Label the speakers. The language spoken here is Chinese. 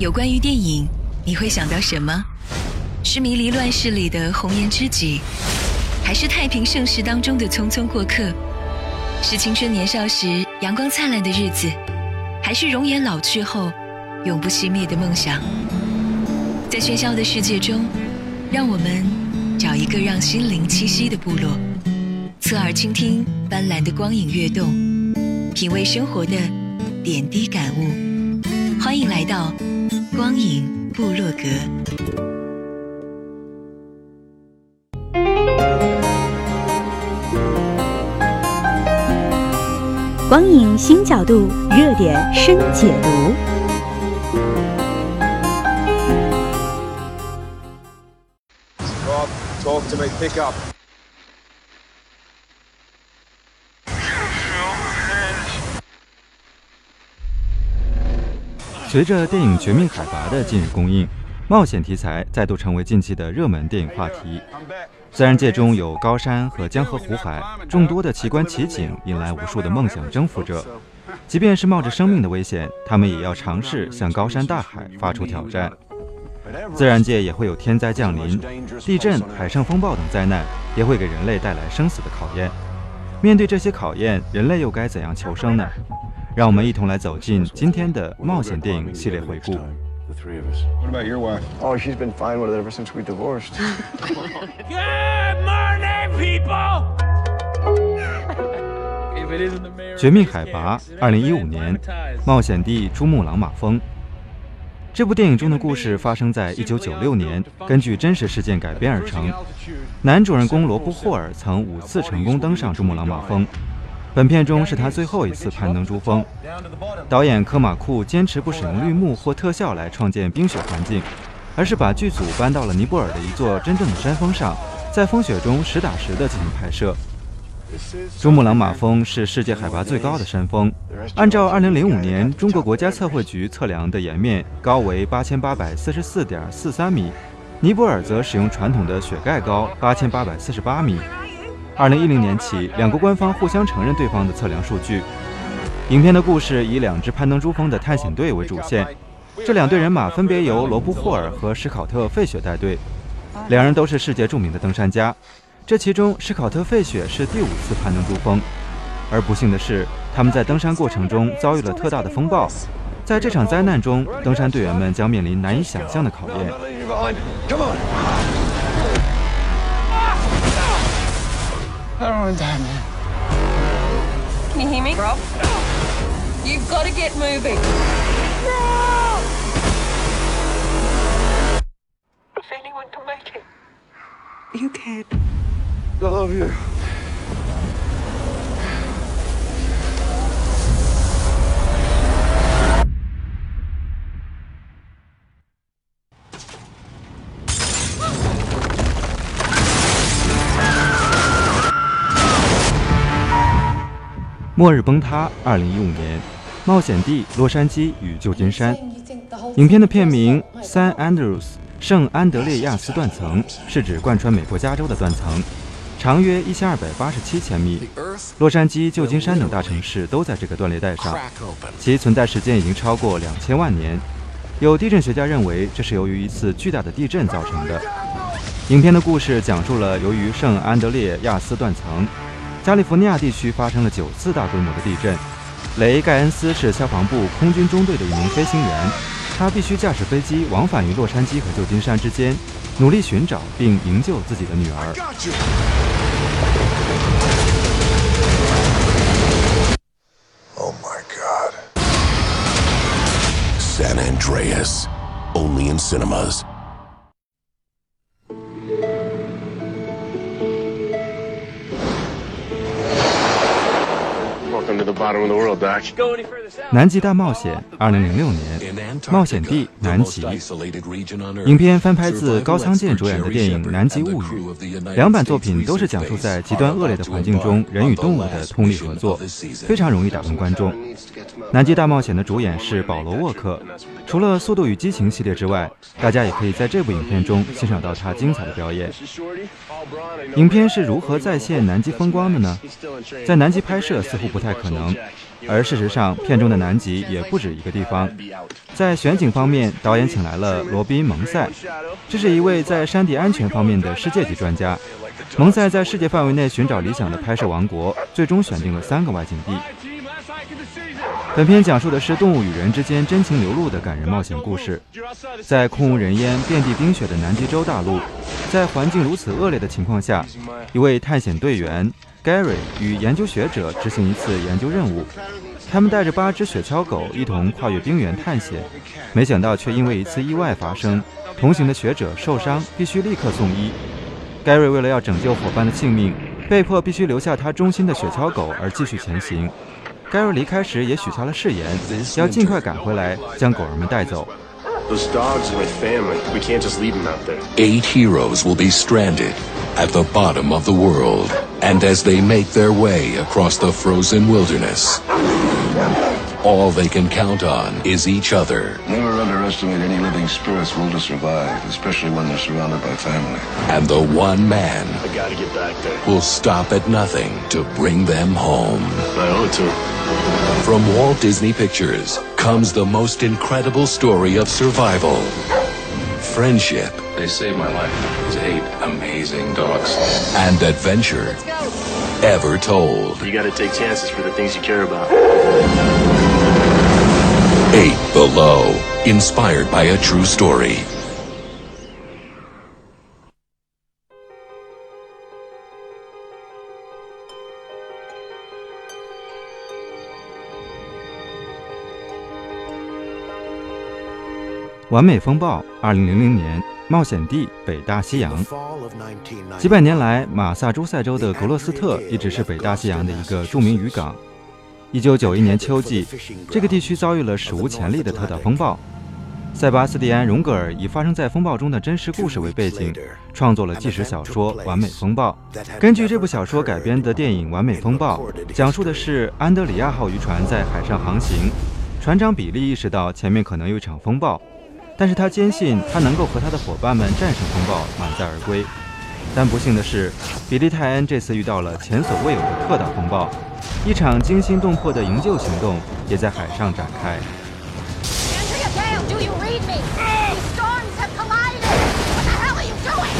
Speaker 1: 有关于电影，你会想到什么？是迷离乱世里的红颜知己，还是太平盛世当中的匆匆过客？是青春年少时阳光灿烂的日子，还是容颜老去后永不熄灭的梦想？在喧嚣的世界中，让我们找一个让心灵栖息的部落，侧耳倾听斑斓的光影跃动，品味生活的点滴感悟。影部落格，
Speaker 2: 光影新角度，热点深解读。
Speaker 3: 随着电影《绝命海拔》的近日公映，冒险题材再度成为近期的热门电影话题。自然界中有高山和江河湖海，众多的奇观奇景引来无数的梦想征服者。即便是冒着生命的危险，他们也要尝试向高山大海发出挑战。自然界也会有天灾降临，地震、海上风暴等灾难也会给人类带来生死的考验。面对这些考验，人类又该怎样求生呢？让我们一同来走进今天的冒险电影系列回顾。
Speaker 4: What about your wife?
Speaker 5: Oh, she's been fine with it ever since we divorced.
Speaker 6: Good morning, people.
Speaker 3: 绝命海拔，二零一五年，冒险地珠穆朗玛峰。这部电影中的故事发生在一九九六年，根据真实事件改编而成。男主人公罗布·霍尔曾五次成功登上珠穆朗玛峰。本片中是他最后一次攀登珠峰。导演科马库坚持不使用绿幕或特效来创建冰雪环境，而是把剧组搬到了尼泊尔的一座真正的山峰上，在风雪中实打实地进行拍摄。珠穆朗玛峰是世界海拔最高的山峰，按照2005年中国国家测绘局测量的岩面高为8844.43米，尼泊尔则使用传统的雪盖高8848米。二零一零年起，两国官方互相承认对方的测量数据。影片的故事以两支攀登珠峰的探险队为主线，这两队人马分别由罗布·霍尔和史考特·费雪带队，两人都是世界著名的登山家。这其中，史考特·费雪是第五次攀登珠峰，而不幸的是，他们在登山过程中遭遇了特大的风暴。在这场灾难中，登山队员们将面临难以想象的考验。
Speaker 7: I don't want to die, man. Can you hear me, Rob? You've got to get moving. Rob! If anyone can make it, you can.
Speaker 5: I love you.
Speaker 3: 末日崩塌，二零一五年，冒险地洛杉矶与旧金山。影片的片名《San Andreas 圣安德烈亚斯断层》是指贯穿美国加州的断层，长约一千二百八十七千米。洛杉矶、旧金山等大城市都在这个断裂带上，其存在时间已经超过两千万年。有地震学家认为，这是由于一次巨大的地震造成的。影片的故事讲述了由于圣安德烈亚斯断层。加利福尼亚地区发生了九次大规模的地震。雷·盖恩斯是消防部空军中队的一名飞行员，他必须驾驶飞机往返于洛杉矶和旧金山之间，努力寻找并营救自己的女儿。
Speaker 8: Oh my God! San Andreas, only in cinemas.
Speaker 3: 南极大冒险，二零零六年，冒险地南极。影片翻拍自高仓健主演的电影《南极物语》，两版作品都是讲述在极端恶劣的环境中人与动物的通力合作，非常容易打动观众。南极大冒险的主演是保罗沃克，除了《速度与激情》系列之外，大家也可以在这部影片中欣赏到他精彩的表演。影片是如何再现南极风光的呢？在南极拍摄似乎不太可能。而事实上，片中的南极也不止一个地方。在选景方面，导演请来了罗宾·蒙塞，这是一位在山地安全方面的世界级专家。蒙塞在世界范围内寻找理想的拍摄王国，最终选定了三个外景地。本片讲述的是动物与人之间真情流露的感人冒险故事。在空无人烟、遍地冰雪的南极洲大陆，在环境如此恶劣的情况下，一位探险队员。Gary 与研究学者执行一次研究任务，他们带着八只雪橇狗一同跨越冰原探险，没想到却因为一次意外发生，同行的学者受伤，必须立刻送医。Gary 为了要拯救伙伴的性命，被迫必须留下他忠心的雪橇狗而继续前行。Gary 离开时也许下了誓言，要尽快赶回来将狗儿们带走。
Speaker 5: Those dogs are my family. We can't just leave them out there.
Speaker 8: Eight heroes will be stranded at the bottom of the world, and as they make their way across the frozen wilderness, all they can count on is each other.
Speaker 4: Never underestimate any living spirit's will to survive, especially when they're surrounded by family.
Speaker 8: And the one man
Speaker 5: I gotta get back there.
Speaker 8: will stop at nothing to bring them home.
Speaker 5: I owe it to them.
Speaker 8: From Walt Disney Pictures comes the most incredible story of survival, friendship,
Speaker 9: They saved my life. These eight amazing dogs.
Speaker 8: and adventure ever told.
Speaker 5: You gotta take chances for the things you care about.
Speaker 8: Eight Below, inspired by a true story.
Speaker 3: 完美风暴，二零零零年，冒险地北大西洋。几百年来，马萨诸塞州的格洛斯特一直是北大西洋的一个著名渔港。一九九一年秋季，这个地区遭遇了史无前例的特大风暴。塞巴斯蒂安·荣格尔以发生在风暴中的真实故事为背景，创作了纪实小说《完美风暴》。根据这部小说改编的电影《完美风暴》，讲述的是安德里亚号渔船在海上航行，船长比利意识到前面可能有一场风暴。但是他坚信他能够和他的伙伴们战胜风暴，满载而归。但不幸的是比利泰恩这次遇到了前所未有的特大风暴一场惊心动魄的营救行动也在海上展开
Speaker 10: do you read me storms have collided what the hell are you doing